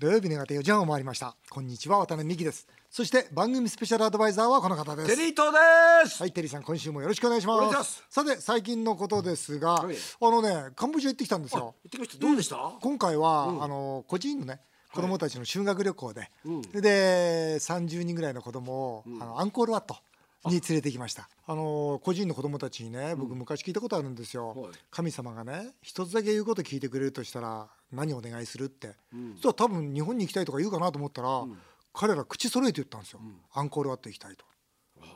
土曜日の方4時半を回りました。こんにちは渡辺美希です。そして番組スペシャルアドバイザーはこの方です。テリートです。はいテリーさん今週もよろしくお願いします。さて最近のことですが、はい。あのねカンボジア行ってきたんですよ。行ってきました。どうでした？今回は、あの個人のね子供たちの修学旅行で、で30人ぐらいの子供を、あのアンコールワットに連れてきました。あの個人の子供たちにね僕昔聞いたことあるんですよ、はい。神様がね一つだけ言うこと聞いてくれるとしたら何お願いするって、そしたら多分日本に行きたいとか言うかなと思ったら、彼ら口揃えて言ったんですよ、アンコールワット行きたいと。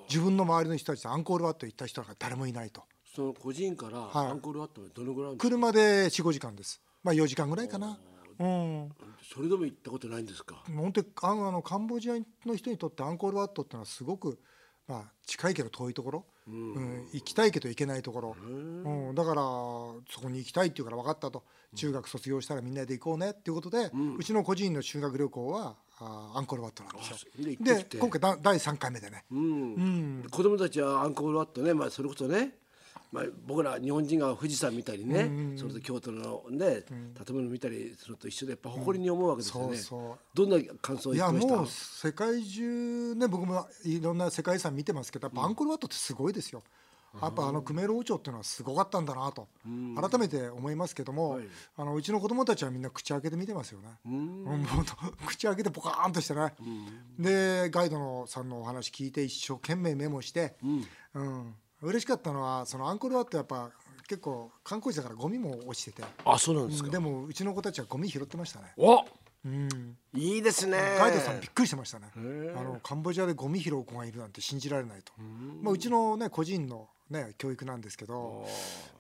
自分の周りの人たちでアンコールワット行った人が誰もいないと。その個人からはい。アンコールワットまでどのぐらいあるんですか？車で45時間です。まあ4時間ぐらいかな。うん。それでも行ったことないんですか？本当にあのあのカンボジアの人にとってアンコールワットってのはすごく、まあ、近いけど遠いところ、うん。行きたいけど行けないところ、うん、だからそこに行きたいっていうから分かったと。中学卒業したらみんなで行こうねっていうことで、うちの個人の修学旅行はあアンコールワットなんですよ。あ。で今回だ第3回目でね、うん。子供たちはアンコールワットね、まあそれこそね。まあ、僕ら日本人が富士山見たりね、それと京都のね、建物見たりすると一緒でやっぱ誇りに思うわけですよね。そうそう。どんな感想をいや？もう世界中ね僕もいろんな世界遺産見てますけどやっぱアンコールワットってすごいですよ。やっぱあのクメール王朝っていうのはすごかったんだなと改めて思いますけども、はい。あのうちの子供たちはみんな口開けて見てますよね。口開けてポカーンとしてね。でガイドのさんのお話聞いて一生懸命メモして、うん嬉しかったのはそのアンコールワットやっぱ結構観光地だからゴミも落ちてて、あ、そうなんですか。うんでもうちの子たちはゴミ拾ってましたね。お、うん。いいですね。ガイドさんびっくりしてましたね。あのカンボジアでゴミ拾う子がいるなんて信じられないと。まあ、うちのね個人のね教育なんですけど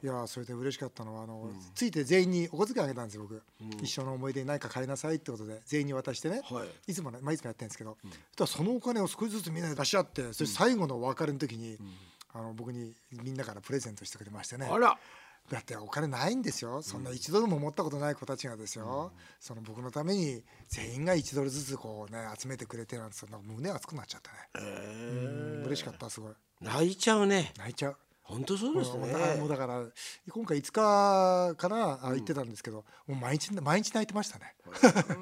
いやそれで嬉しかったのはあの、ついて全員にお小遣いあげたんですよ僕、一生の思い出に何か買いなさいってことで全員に渡してね、はい。つもね、まあ、いつもやってるんですけど、そしたらそのお金を少しずつみんなで出し合ってそれ最後のお別れの時に、あの僕にみんなからプレゼントしてくれましてね。あら。だってお金ないんですよ。そんな一ドルも持ったことない子たちがですよ、その僕のために全員が1ドルずつこうね集めてくれてなんてそんな胸熱くなっちゃったね、うん嬉しかったすごい。泣いちゃうね。泣いちゃう。本当そうですね。もうだもうだから今回5日かなあ行ってたんですけど、もう毎日毎日泣いてましたね。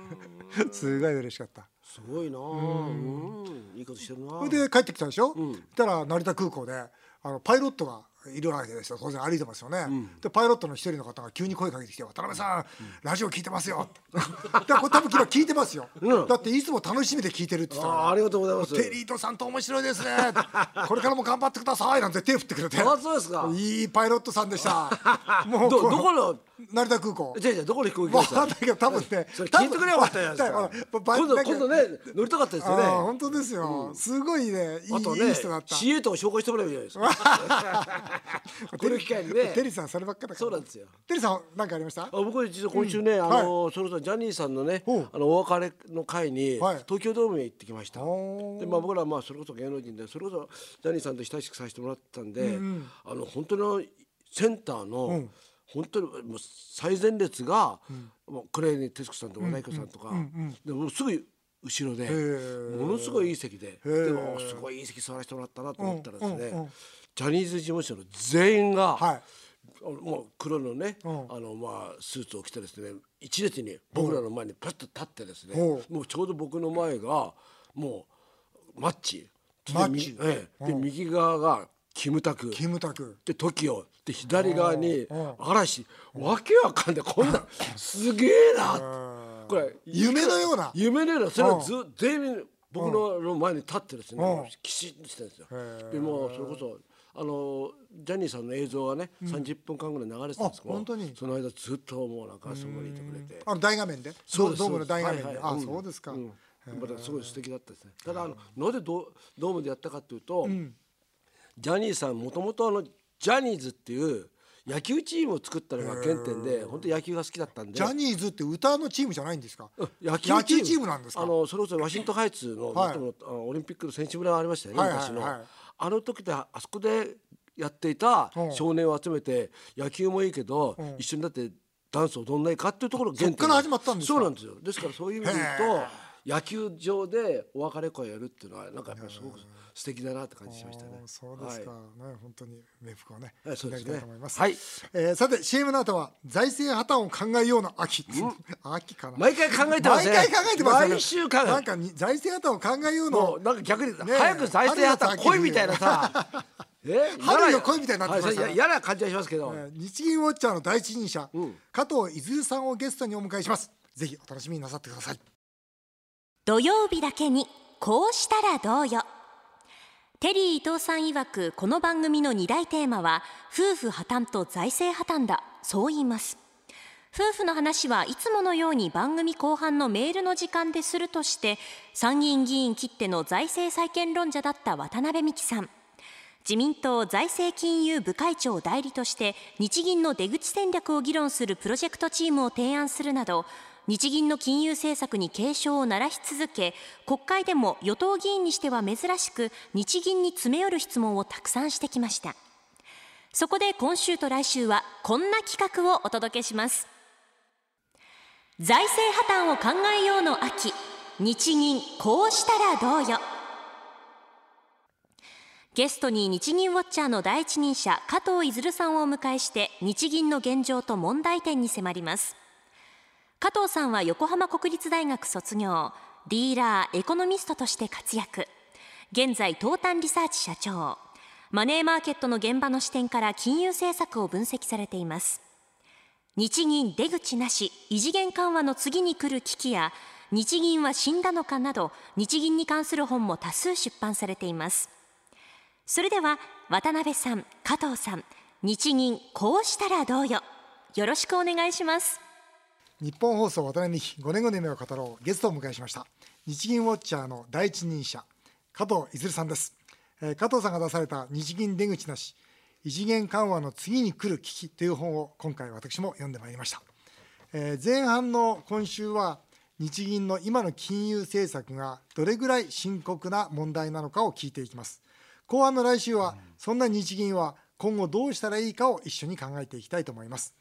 すごい嬉しかった。すごいなあ。うん。いいことしてるな。それで帰ってきたでしょ、そしたら成田空港であのパイロットがいるわけですよ。当然歩いてますよね、でパイロットの一人の方が急に声かけてきて「渡辺さん、ラジオ聞いてますよ」だからこれ多分今聞いてますよ、だっていつも楽しみで聞いてるって言ったらあありがとうございます。テリートさんと面白いです。ね これからも頑張ってくださいなんて手振ってくれてあそうですか。いいパイロットさんでした。もうどこの？成田空港。じゃじゃどこの飛行機わですか？かんないけど多分ねそれ聞いてくれよかったじゃないですか。今度今度ね乗りたかったですよね。本当ですよ、すごいねいいねいい人だった CA とか紹介してもらえばいいじゃないですか。この機会にね。テリーさんそればっかだから。そうなんですよ。テリーさん何かありました？あ僕実は今週ね、あのそろそろジャニーさんのねあのお別れの会にはい。東京ドームへ行ってきました。でまあ僕らはまあそれこそ芸能人でそれこそジャニーさんと親しくさせてもらってたんで、あの本当のセンターの、本当にもう最前列が、もう黒柳徹子さんとか大子さんとか、でもうすぐ後ろでー。ものすごいいい席で、ー。でもすごいいい席座らせてもらったなと思ったらですね、うんうんうんジャニーズ事務所の全員が、はい。もう黒のね、ん。あのまあスーツを着てですね一列に僕らの前にパッと立ってですね、ほもうちょうど僕の前がもうマッチ。マッチ。ええ。で右側がキムタク。キムタク。で TOKIO で左側にうん。嵐。わけわかんない。こんなすげえなこれ夢のような。夢のような。それをず全員僕のの前に立ってですうん。ねきちっとしてるんですよ。でもうそれこそあのジャニーさんの映像はね、30分間ぐらい流れてたんですけどあ本当に？その間ずっともうなんかそこにいてくれてあの大画面で？そうですドームの大画面で、あ、はいはい。うん。そうですか、うん。またすごい素敵だったですね。ただあのなぜドドームでやったかというと、ジャニーさんもともとあのジャニーズっていう野球チームを作ったのが原点で本当野球が好きだったんで。ジャニーズって歌のチームじゃないんですか、野野球チームなんですか？あのそれこそワシントンハイツの,、はい。のオリンピックの選手村がありましたよね、はいはい昔の、はいあの時であそこでやっていたう。ん少年を集めて野球もいいけど、ん一緒になってダンスを踊んないかっていうところが原点から始まったんですか？そうなんですよ。ですからそういう意味で言うと野球場でお別れ会をやるっていうのはなんかやっぱりすごく素敵だなって感じしましたね。そうですか、はい、ね本当に冥福をね、はい、そうですね。と思います。はい。えー、さて CM の後は財政破綻を考えようの秋。秋かな。毎回考えてますね。毎回考えてますね。毎週考え。なんか財政破綻を考えようの。なんか逆に、早く財政破綻来いみたいなさ。え春の恋みたいになってます嫌な感じはしますけど、日銀ウォッチャーの第一人者、加藤いずるさんをゲストにお迎えしますぜひお楽しみになさってください土曜日だけにこうしたらどうよテリー伊藤さん曰くこの番組の2大テーマは夫婦破綻と財政破綻だそう言います。夫婦の話はいつものように番組後半のメールの時間でするとして参議院議員きっての財政再建論者だった渡辺美樹さん。自民党財政金融部会長代理として日銀の出口戦略を議論するプロジェクトチームを提案するなど日銀の金融政策に警鐘を鳴らし続け国会でも与党議員にしては珍しく日銀に詰め寄る質問をたくさんしてきました。そこで今週と来週はこんな企画をお届けします。財政破綻を考えようの秋日銀こうしたらどうよ。ゲストに日銀ウォッチャーの第一人者加藤いずるさんをお迎えして日銀の現状と問題点に迫ります。加藤さんは横浜国立大学卒業ディーラーエコノミストとして活躍。現在東端リサーチ社長。マネーマーケットの現場の視点から金融政策を分析されています。日銀出口なし異次元緩和の次に来る危機や日銀は死んだのかなど日銀に関する本も多数出版されています。それでは渡辺さん加藤さん日銀こうしたらどうよ。よろしくお願いします。日本放送渡辺美希5年後の夢を語ろうゲストを迎えしました。日銀ウォッチャーの第一人者加藤いずるさんです、えー、加藤さんが出された日銀出口なし異次元緩和の次に来る危機という本を今回私も読んでまいりました、えー、前半の今週は日銀の今の金融政策がどれぐらい深刻な問題なのかを聞いていきます。後半の来週はそんな日銀は今後どうしたらいいかを一緒に考えていきたいと思います、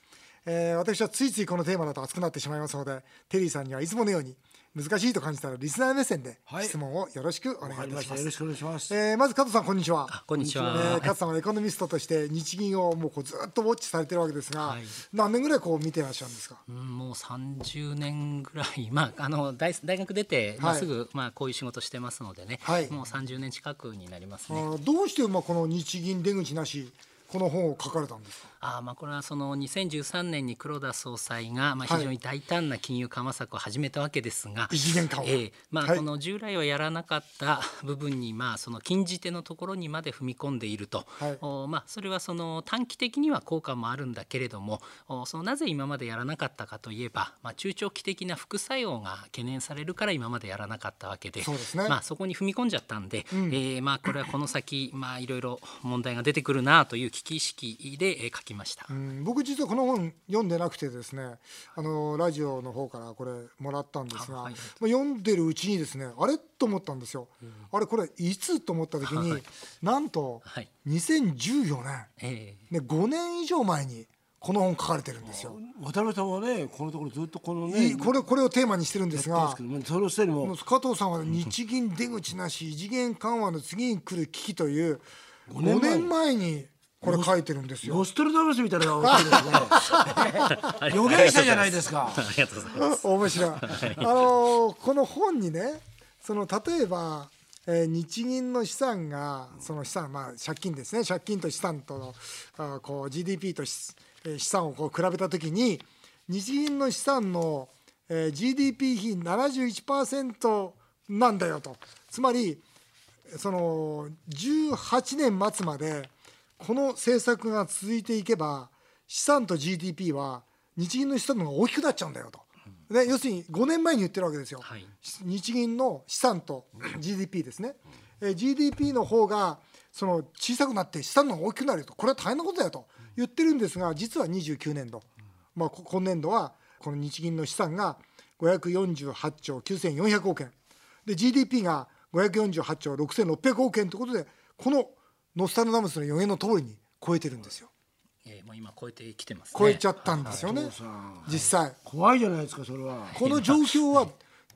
えー、私はついついこのテーマだと熱くなってしまいますのでテリーさんにはいつものように難しいと感じたらリスナー目線で質問をよろしくお願いいたします。はい、よろしくお願いします。えー、まず加藤さんこんにちは。こんにちは。えー、加藤さんはエコノミストとして日銀をもうこうずっとウォッチされてるわけですが、はい、何年ぐらいこう見てらっしゃるんですか？うん、もう三十年ぐらい、まああの大大学出て、まあ、すぐまあこういう仕事してますのでね、はい、もう三十年近くになりますね。どうしてまあこの日銀出口なしこの本を書かれたんですか？あまあこれはその2013年に黒田総裁がまあ非常に大胆な金融緩和策を始めたわけですが、異次元緩和、えー、まあこの従来はやらなかった部分にまあその禁じ手のところにまで踏み込んでいると、はい、おまあそれはその短期的には効果もあるんだけれどもおそのなぜ今までやらなかったかといえば、まあ、中長期的な副作用が懸念されるから今までやらなかったわけでそうですね、まあそこに踏み込んじゃったんで、うん、えー、まあこれはこの先まあいろいろ問題が出てくるなという危機意識で書きました。うん僕実はこの本読んでなくてですねあのラジオの方からこれもらったんですが、はい、読んでるうちにですねあれ？と思ったんですよ、うん、あれこれいつ？と思った時に、はい、なんと2014年、えー、ね、5年以上前にこの本書かれてるんですよ。渡辺さんはねこのところずっとこのねこれこれをテーマにしてるんですがそのせも加藤さんは日銀出口なし異次元緩和の次に来る危機という5年前にこれ書いてるんですよ。ノストラダムスみたいな顔してですね。予言者じゃないですか。ありがとうございます。面白い。あのこの本にね、その例えば。えー、日銀の資産がその資産まあ借金ですね借金と資産とのあこう GDP と資産をこう比べた時に日銀の資産の、えー、GDP 比71%なんだよとつまりその18年末までこの政策が続いていけば資産と GDP は日銀の資産の方が大きくなっちゃうんだよと。で要するに5年前に言ってるわけですよ、はい、日銀の資産と GDP ですね、えー、GDP の方がその小さくなって資産の方が大きくなると。これは大変なことだよと言ってるんですが実は29年度、まあ、今年度はこの日銀の資産が548兆9400億円。で GDP が548兆6600億円ということでこのノスタルダムスの予言の通りに超えてるんですよ。えー、もう今超えてきてます、ね、超えちゃったんですよね、実際。怖いじゃないですかそれは。この状況は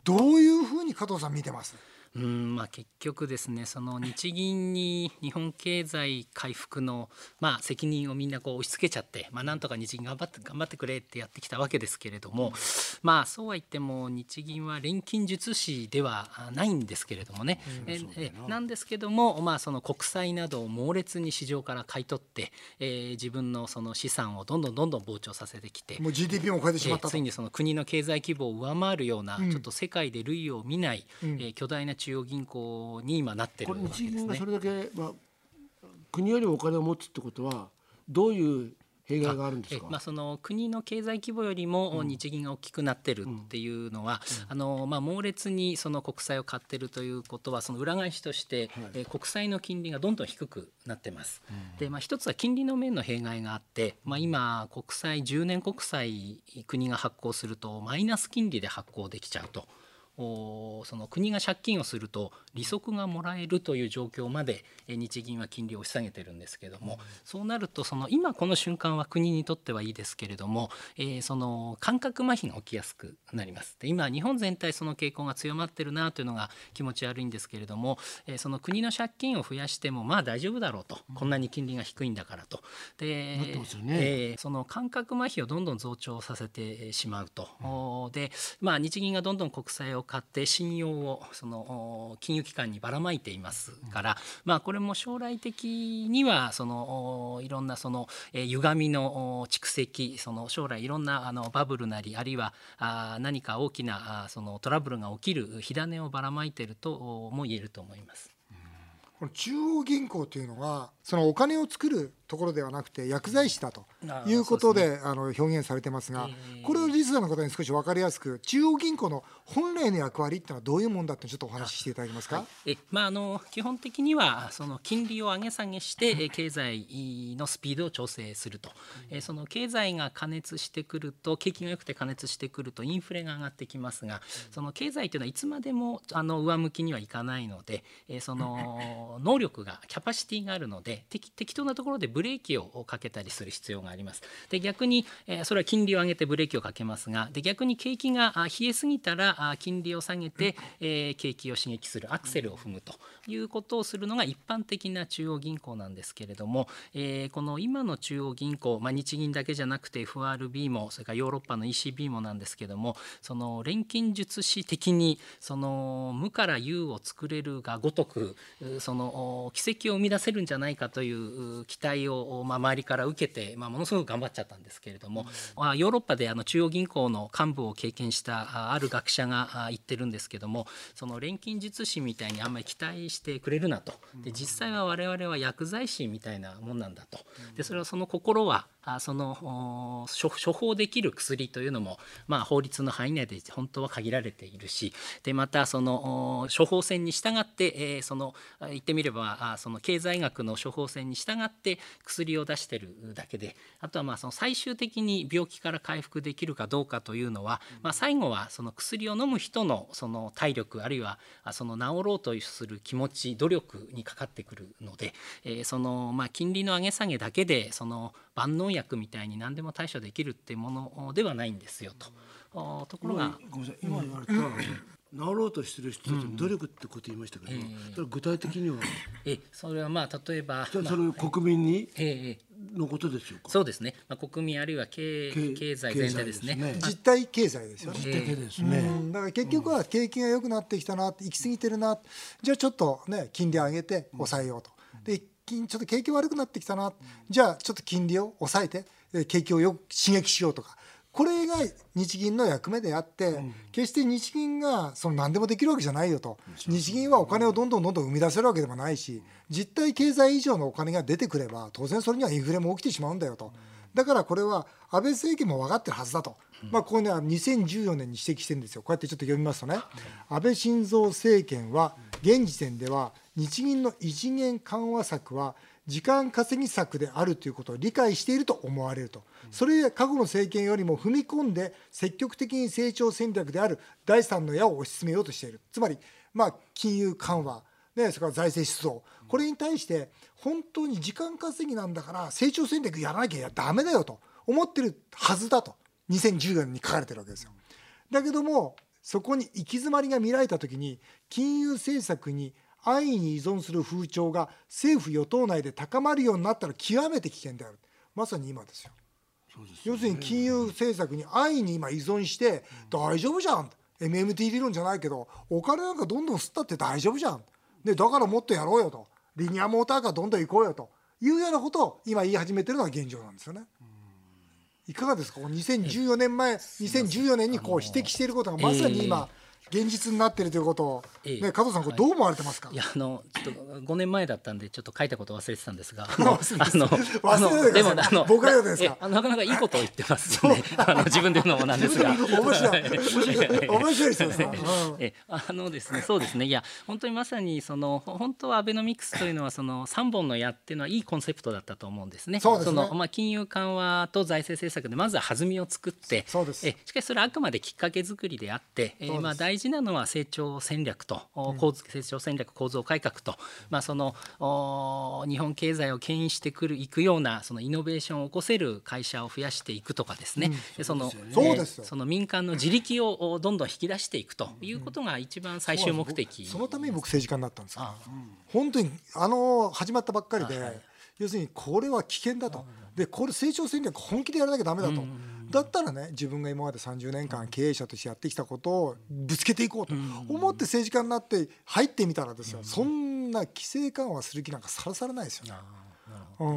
どういうふうに加藤さん見てます？うんまあ、結局ですねその日銀に日本経済回復の、まあ、責任をみんなこう押し付けちゃって、まあ、なんとか日銀頑張って頑張ってくれってやってきたわけですけれども、まあ、そうは言っても日銀は錬金術師ではないんですけれどもね、うん、ええなんですけども、まあ、その国債などを猛烈に市場から買い取って、えー、自分のその資産をどんどんどんどん膨張させてきてもう GDP も超えてしまったと、えー、ついにその国の経済規模を上回るような、うん、ちょっと世界で類を見ない、うん、えー、巨大な中央銀行に今なってるわけですね。日銀がそれだけ、まあ、国よりもお金を持つってことはどういう弊害があるんですか？まあ、その国の経済規模よりも日銀が大きくなってるっていうのは、うん、あのまあ、猛烈にその国債を買ってるということはその裏返しとして、はい、え国債の金利がどんどん低くなってます。うん、でまあ、一つは金利の面の弊害があって、まあ、今国債10年国債国が発行するとマイナス金利で発行できちゃうと。その国が借金をすると利息がもらえるという状況まで日銀は金利を押し下げてるんですけども、そうなるとその今この瞬間は国にとってはいいですけれども、えー、その感覚麻痺が起きやすくなります。で今日本全体その傾向が強まってるなというのが気持ち悪いんですけれども、えー、その国の借金を増やしてもまあ大丈夫だろうと、こんなに金利が低いんだからと。で、ねえー、その感覚麻痺をどんどん増長させてしまうと。うん、でまあ日銀がどんどん国債を買って信用をその金融機関にばらまいていますから、まあこれも将来的にはそのいろんなその歪みの蓄積その将来いろんなあのバブルなりあるいは何か大きなそのトラブルが起きる火種をばらまいているとも言えると思います。この中央銀行というのはそのお金を作るところではなくて薬剤師だということで、ね、あの表現されてますが、えー、これをリスナーの方に少し分かりやすく中央銀行の本来の役割っていうのはどういうものだってちょっとお話ししていただけますか？えまああの基本的にはその金利を上げ下げして経済のスピードを調整すると、うん、えその経済が加熱してくると景気が良くて加熱してくるとインフレが上がってきますが、その経済というのはいつまでもあの上向きにはいかないので、えその 能力がキャパシティがあるので適適当なところでブレーキをかけたりする必要があります。で逆に、えそれは金利を上げてブレーキをかけますがで逆に景気が冷えすぎたら金利を下げて、え景気を刺激するアクセルを踏むということをするのが一般的な中央銀行なんですけれども、えこの今の中央銀行、まあ、日銀だけじゃなくて FRB もそれからヨーロッパの ECB もなんですけどもその錬金術師的にその無から有を作れるがごとくその奇跡を生み出せるんじゃないかという期待を、まあ、周りから受けて、まあ、ものすごく頑張っちゃったんですけれども、まあ、ヨーロッパであの中央銀行の幹部を経験したある学者が言ってるんですけどもその錬金術師みたいにあんまり期待してくれるなと。で実際は我々は薬剤師みたいなもんなんだと。でそれはその心はその処方できる薬というのも、まあ、法律の範囲内で本当は限られているしでまたその処方箋に従って、えー、その言ってみればその経済学の処方箋に従って薬を出してるだけであとはまあその最終的に病気から回復できるかどうかというのは、まあ、最後はその薬を飲む人のその体力あるいはその治ろうとする気持ち努力にかかってくるので、えー、そのまあ金利の上げ下げだけでその万能薬みたいに何でも対処できるっていうものではないんですよと。ところがごめんなさい。今言われた、治ろうとしてる人たちの努力ってこと言いましたけど、うんえ。ー、それ具体的には。えそれはまあ例えばその国民に、えー、のことですよそうですね、まあ、国民あるいは経経済全体ですね、ね、実体経済ですよね。実体経済ですね、だから結局は景気が良くなってきたな行き過ぎてるなじゃあちょっとね金利上げて抑えようと、でちょっと景気悪くなってきたな。じゃあちょっと金利を抑えて景気をよく刺激しようとか。これが日銀の役目であって、うん、決して日銀がその何でもできるわけじゃないよと、日銀はお金をどんどんどんどん生み出せるわけでもないし実体経済以上のお金が出てくれば当然それにはインフレも起きてしまうんだよと。だからこれは安倍政権も分かってるはずだと、まあ、ここには2014年に指摘してるんですよ、こうやってちょっと読みますとね、安倍晋三政権は、現時点では、日銀の異次元緩和策は、時間稼ぎ策であるということを理解していると思われると、それ過去の政権よりも踏み込んで積極的に成長戦略である第三の矢を推し進めようとしている。つまり、まあ、金融緩和、ね、それから財政出動。これに対して本当に時間稼ぎなんだから成長戦略やらなきゃだめだよと思ってるはずだと。2014年に書かれてるわけですよ。だけどもそこに行き詰まりが見られた時に金融政策に安易に依存する風潮が政府与党内で高まるようになったら極めて危険である。まさに今ですよ。要するに金融政策に安易に今依存して大丈夫じゃん。MMT 理論じゃないけどお金なんかどんどん吸ったって大丈夫じゃん。でだからもっとやろうよと。リニアモーターカーどんどん行こうよと。いうようなことを今言い始めてるのが現状なんですよね。いかがですか？2014年前2014年にこう指摘していることがまさに今、現実になっているということを、ね、加藤さんこれどう思われてますか、いやあのちょっと5年前だったんでちょっと書いたこと忘れてたんですがあの 忘れてでもあの僕はですか？なかなかいいことを言ってますね。あの自分で言うのもなんですが。面白い。面白いですね、えあのですねそうですね。いや本当にまさにその本当はアベノミクスというのはその3本の矢っていうのはいいコンセプトだったと思うんですね。そ、ね、のまあ金融緩和と財政政策でまずは弾みを作ってえしかしそれはあくまできっかけ作りであって、えまあ大事なのは成長長戦略と構図成長戦略構造改革と、まあ、その日本経済を牽引してくるいくようなそのイノベーションを起こせる会社を増やしていくとかですね、うん、そのその民間の自力をどんどん引き出していくということが一番最終目的、そのために僕政治家になったんですよ。本当にあの始まったばっかりで、はい、要するにこれは危険だと。でこれ成長戦略本気でやらなきゃだめだと。だったらね自分が今まで30年間経営者としてやってきたことをぶつけていこうと思って政治家になって入ってみたらですよ。そんな規制緩和する気なんかさらさらないですよね。う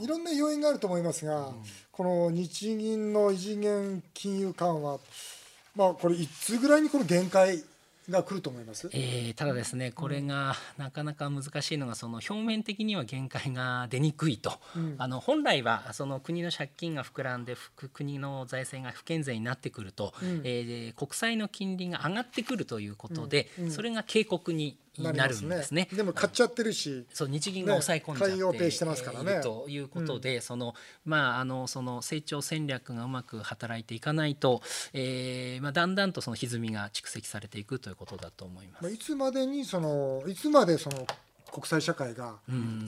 ん、いろんな要因があると思いますが、この日銀の異次元金融緩和まあこれいつぐらいにこの限界が来ると思います、えー、ただですねこれがなかなか難しいのがその表面的には限界が出にくいと、うん、あの本来はその国の借金が膨らんで国の財政が不健全になってくると、うん、えー、国債の金利が上がってくるということで、うん、それが警告になるんですね。でも買っちゃってるし、そう日銀が抑え込んじゃって、ね、してますからね。ということで、うん、そのまああのその成長戦略がうまく働いていかないと、えー、まあだんだんとその歪みが蓄積されていくということだと思います。いつまでにそのいつまでその国際社会が、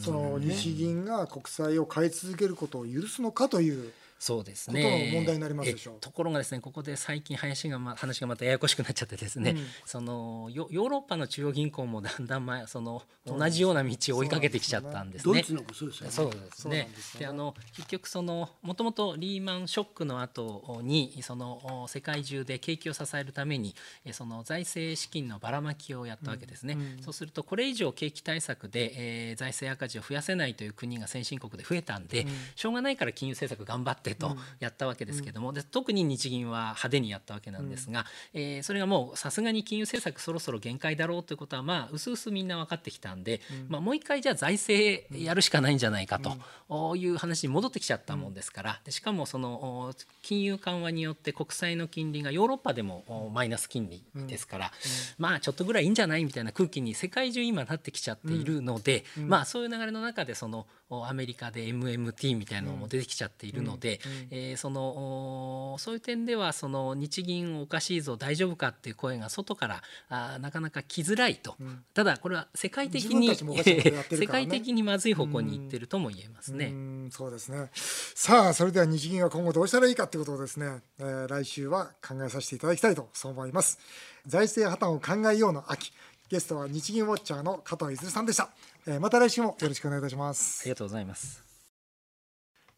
その日銀が国債を買い続けることを許すのかという。そうですね問題になりますでしょうところがですねここで最近林が、ま、話がまたややこしくなっちゃってですね、うん、そのヨーロッパの中央銀行もだんだん前その同じような道を追いかけてきちゃったんですね。そうですね。そうですね。であの結局そのもともとリーマンショックの後にその世界中で景気を支えるためにその財政資金のばらまきをやったわけですね。うんうん、そうするとこれ以上景気対策で、えー、財政赤字を増やせないという国が先進国で増えたんで、しょうがないから金融政策頑張ってってとやったわけですけども、で特に日銀は派手にやったわけなんですが、うん、えー、それがもうさすがに金融政策そろそろ限界だろうということはまあうすうすみんな分かってきたんで、うん、まあ、もう一回じゃあ財政やるしかないんじゃないかという話に戻ってきちゃったもんですから。でしかもその金融緩和によって国債の金利がヨーロッパでもマイナス金利ですから、まあちょっとぐらいいいんじゃないみたいな空気に世界中今なってきちゃっているので、まあそういう流れの中でそのアメリカで MMT みたいなのも出てきちゃっているので、えー、そのそういう点ではその日銀おかしいぞ大丈夫かっていう声が外からあなかなか来づらいと、うん、ただこれは世界的に、ね、世界的にまずい方向にいってるとも言えますね。うそうですね。さあそれでは日銀は今後どうしたらいいかということをですね、えー、来週は考えさせていただきたいとそう思います。財政破綻を考えようの秋。ゲストは日銀ウォッチャーの加藤泉さんでした、えー、また来週もよろしくお願いいたします。ありがとうございます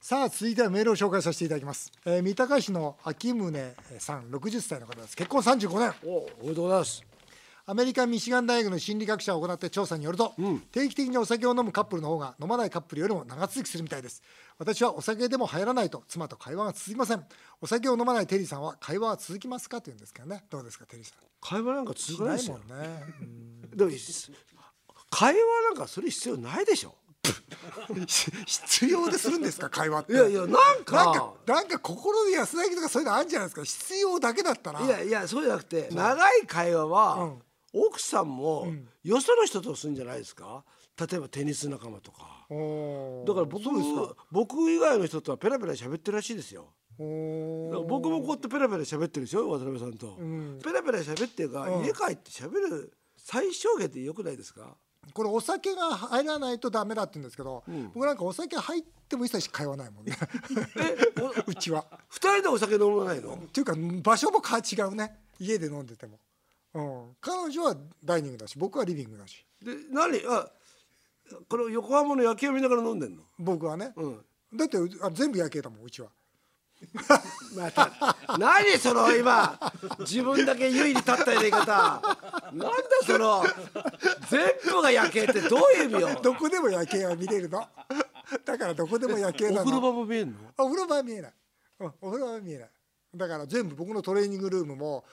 さあ続いてはメールを紹介させていただきます、えー、三鷹市の秋宗さん60歳の方です。結婚35年。おおめでとうございます。アメリカミシガン大学の心理学者を行った調査によると、うん、定期的にお酒を飲むカップルの方が飲まないカップルよりも長続きするみたいです。私はお酒でも入らないと妻と会話が続きません。お酒を飲まないテリーさんは会話は続きますかというんですけどね。どうですかテリーさん。会話なんか続かないですよ。ね、でも会話なんかそれ必要ないでしょ必要でするんですか会話って。いやいやなんか。なんかなんか心の安らぎとかそういうのあるんじゃないですか。必要だけだったら。いやいやそうじゃなくて長い会話は、奥さんも、よその人とするんじゃないですか？例えばテニス仲間とか。だから僕僕以外の人とはペラペラ喋ってるらしいですよ。僕もこうやってペラペラ喋ってるでしょ渡辺さんと、うん、ペラペラ喋ってるが、家帰って喋る最小限でよくないですか？これお酒が入らないとダメだって言うんですけど、うん、僕なんかお酒入っても一切会話ないもんね。うちは。二人でお酒飲まないの？っていうか場所も違うね。家で飲んでても。うん、彼女はダイニングだし僕はリビングだし。で何？あこれ横浜の夜景を見ながら飲んでんの？僕はね、うん、だってあ全部夜景だもんうちは また何その今自分だけ優位に立ったやり方。なんだその全部が夜景ってどういう意味よ。どこでも夜景は見れるの。だからどこでも夜景なの。お風呂場も見えるの？お風呂場は見えない、うん、お風呂場は見えない。だから全部僕のトレーニングルームも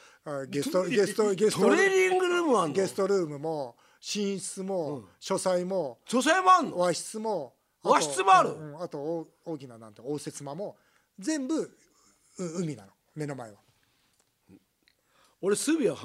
ゲスト ゲストゲストトレーニングルームあんの？ゲストルームも寝室も、うん、書斎も書斎もあんの？和室も和室もある、うん、あと大きななんて応接間も全部海なの。目の前は。俺すぐよ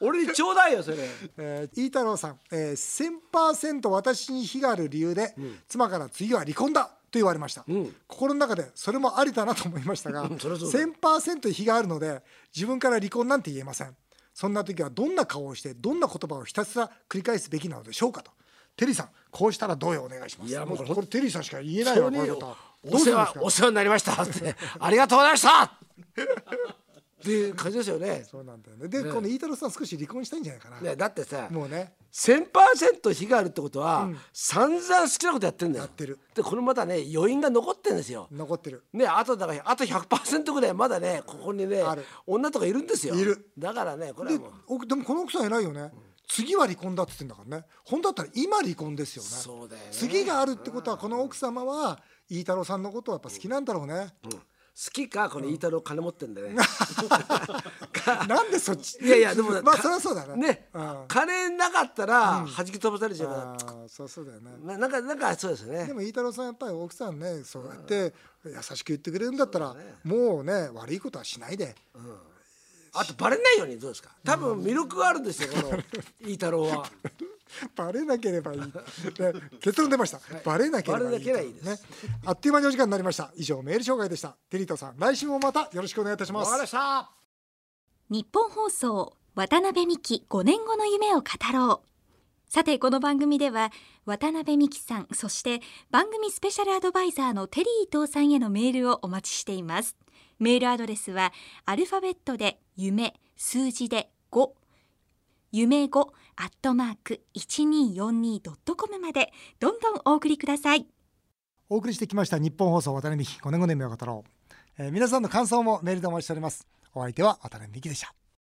俺にちょうだいよそれ、えー、飯太郎さん、えー、1000%私に非がある理由で、うん、妻から次は離婚だと言われました、うん、心の中でそれもありだなと思いましたが、うん、1000%非があるので自分から離婚なんて言えません。そんな時はどんな顔をしてどんな言葉をひたすら繰り返すべきなのでしょうかと。テリーさんこうしたらどうよお願いします。いやもうこれテリーさんしか言えないわこれお世話お世話になりましたって ありがとうございましたっていう感じですよね。そうなんだよね。で、ね、この飯太郎さん少し離婚したいんじゃないかな。ね、だってさ、もうね、千パーセント非があるってことは、うん、散々好きなことやってんだよ。やってる。で、これまだね、余韻が残ってんですよ。残ってる。ね、あとだからあと百パーセントぐらいまだね、ここにね、女とかいるんですよ。いる。だからね、これはもう。でもこの奥さん偉いよね。うん次は離婚だっつってんだからね本当だったら今離婚ですよねそうだよね次があるってことはこの奥様は飯太郎さんのことはやっぱ好きなんだろうね、うん、好きかこの飯太郎金持ってんだね、なんでそっち？いやいやでもまあそりゃそうだねね、うん、金なかったら弾き飛ばされちゃうから、うん、そうそうだよね。ななんかなんかそうですね。でも飯太郎さんやっぱり奥さんねそうやって優しく言ってくれるんだったら、ね、もうね悪いことはしないで、うん。あとバレないようにどうですか？多分魅力があるんですよこの飯太郎は バレなければいい、ね、結論出ました、バレなければいいいね、あっという間にお時間になりました。以上メール紹介でした。テリートさん来週もまたよろしくお願いいたします。日本放送渡辺美希5年後の夢を語ろう。さてこの番組では渡辺美希さんそして番組スペシャルアドバイザーのテリー伊藤さんへのメールをお待ちしています。メールアドレスはアルファベットで夢数字で5夢5アットマーク 1242.com までどんどんお送りください。お送りしてきました日本放送渡辺美希5年5年目岡太郎、えー、皆さんの感想もメールでお待ちしております。お相手は渡辺美希でした。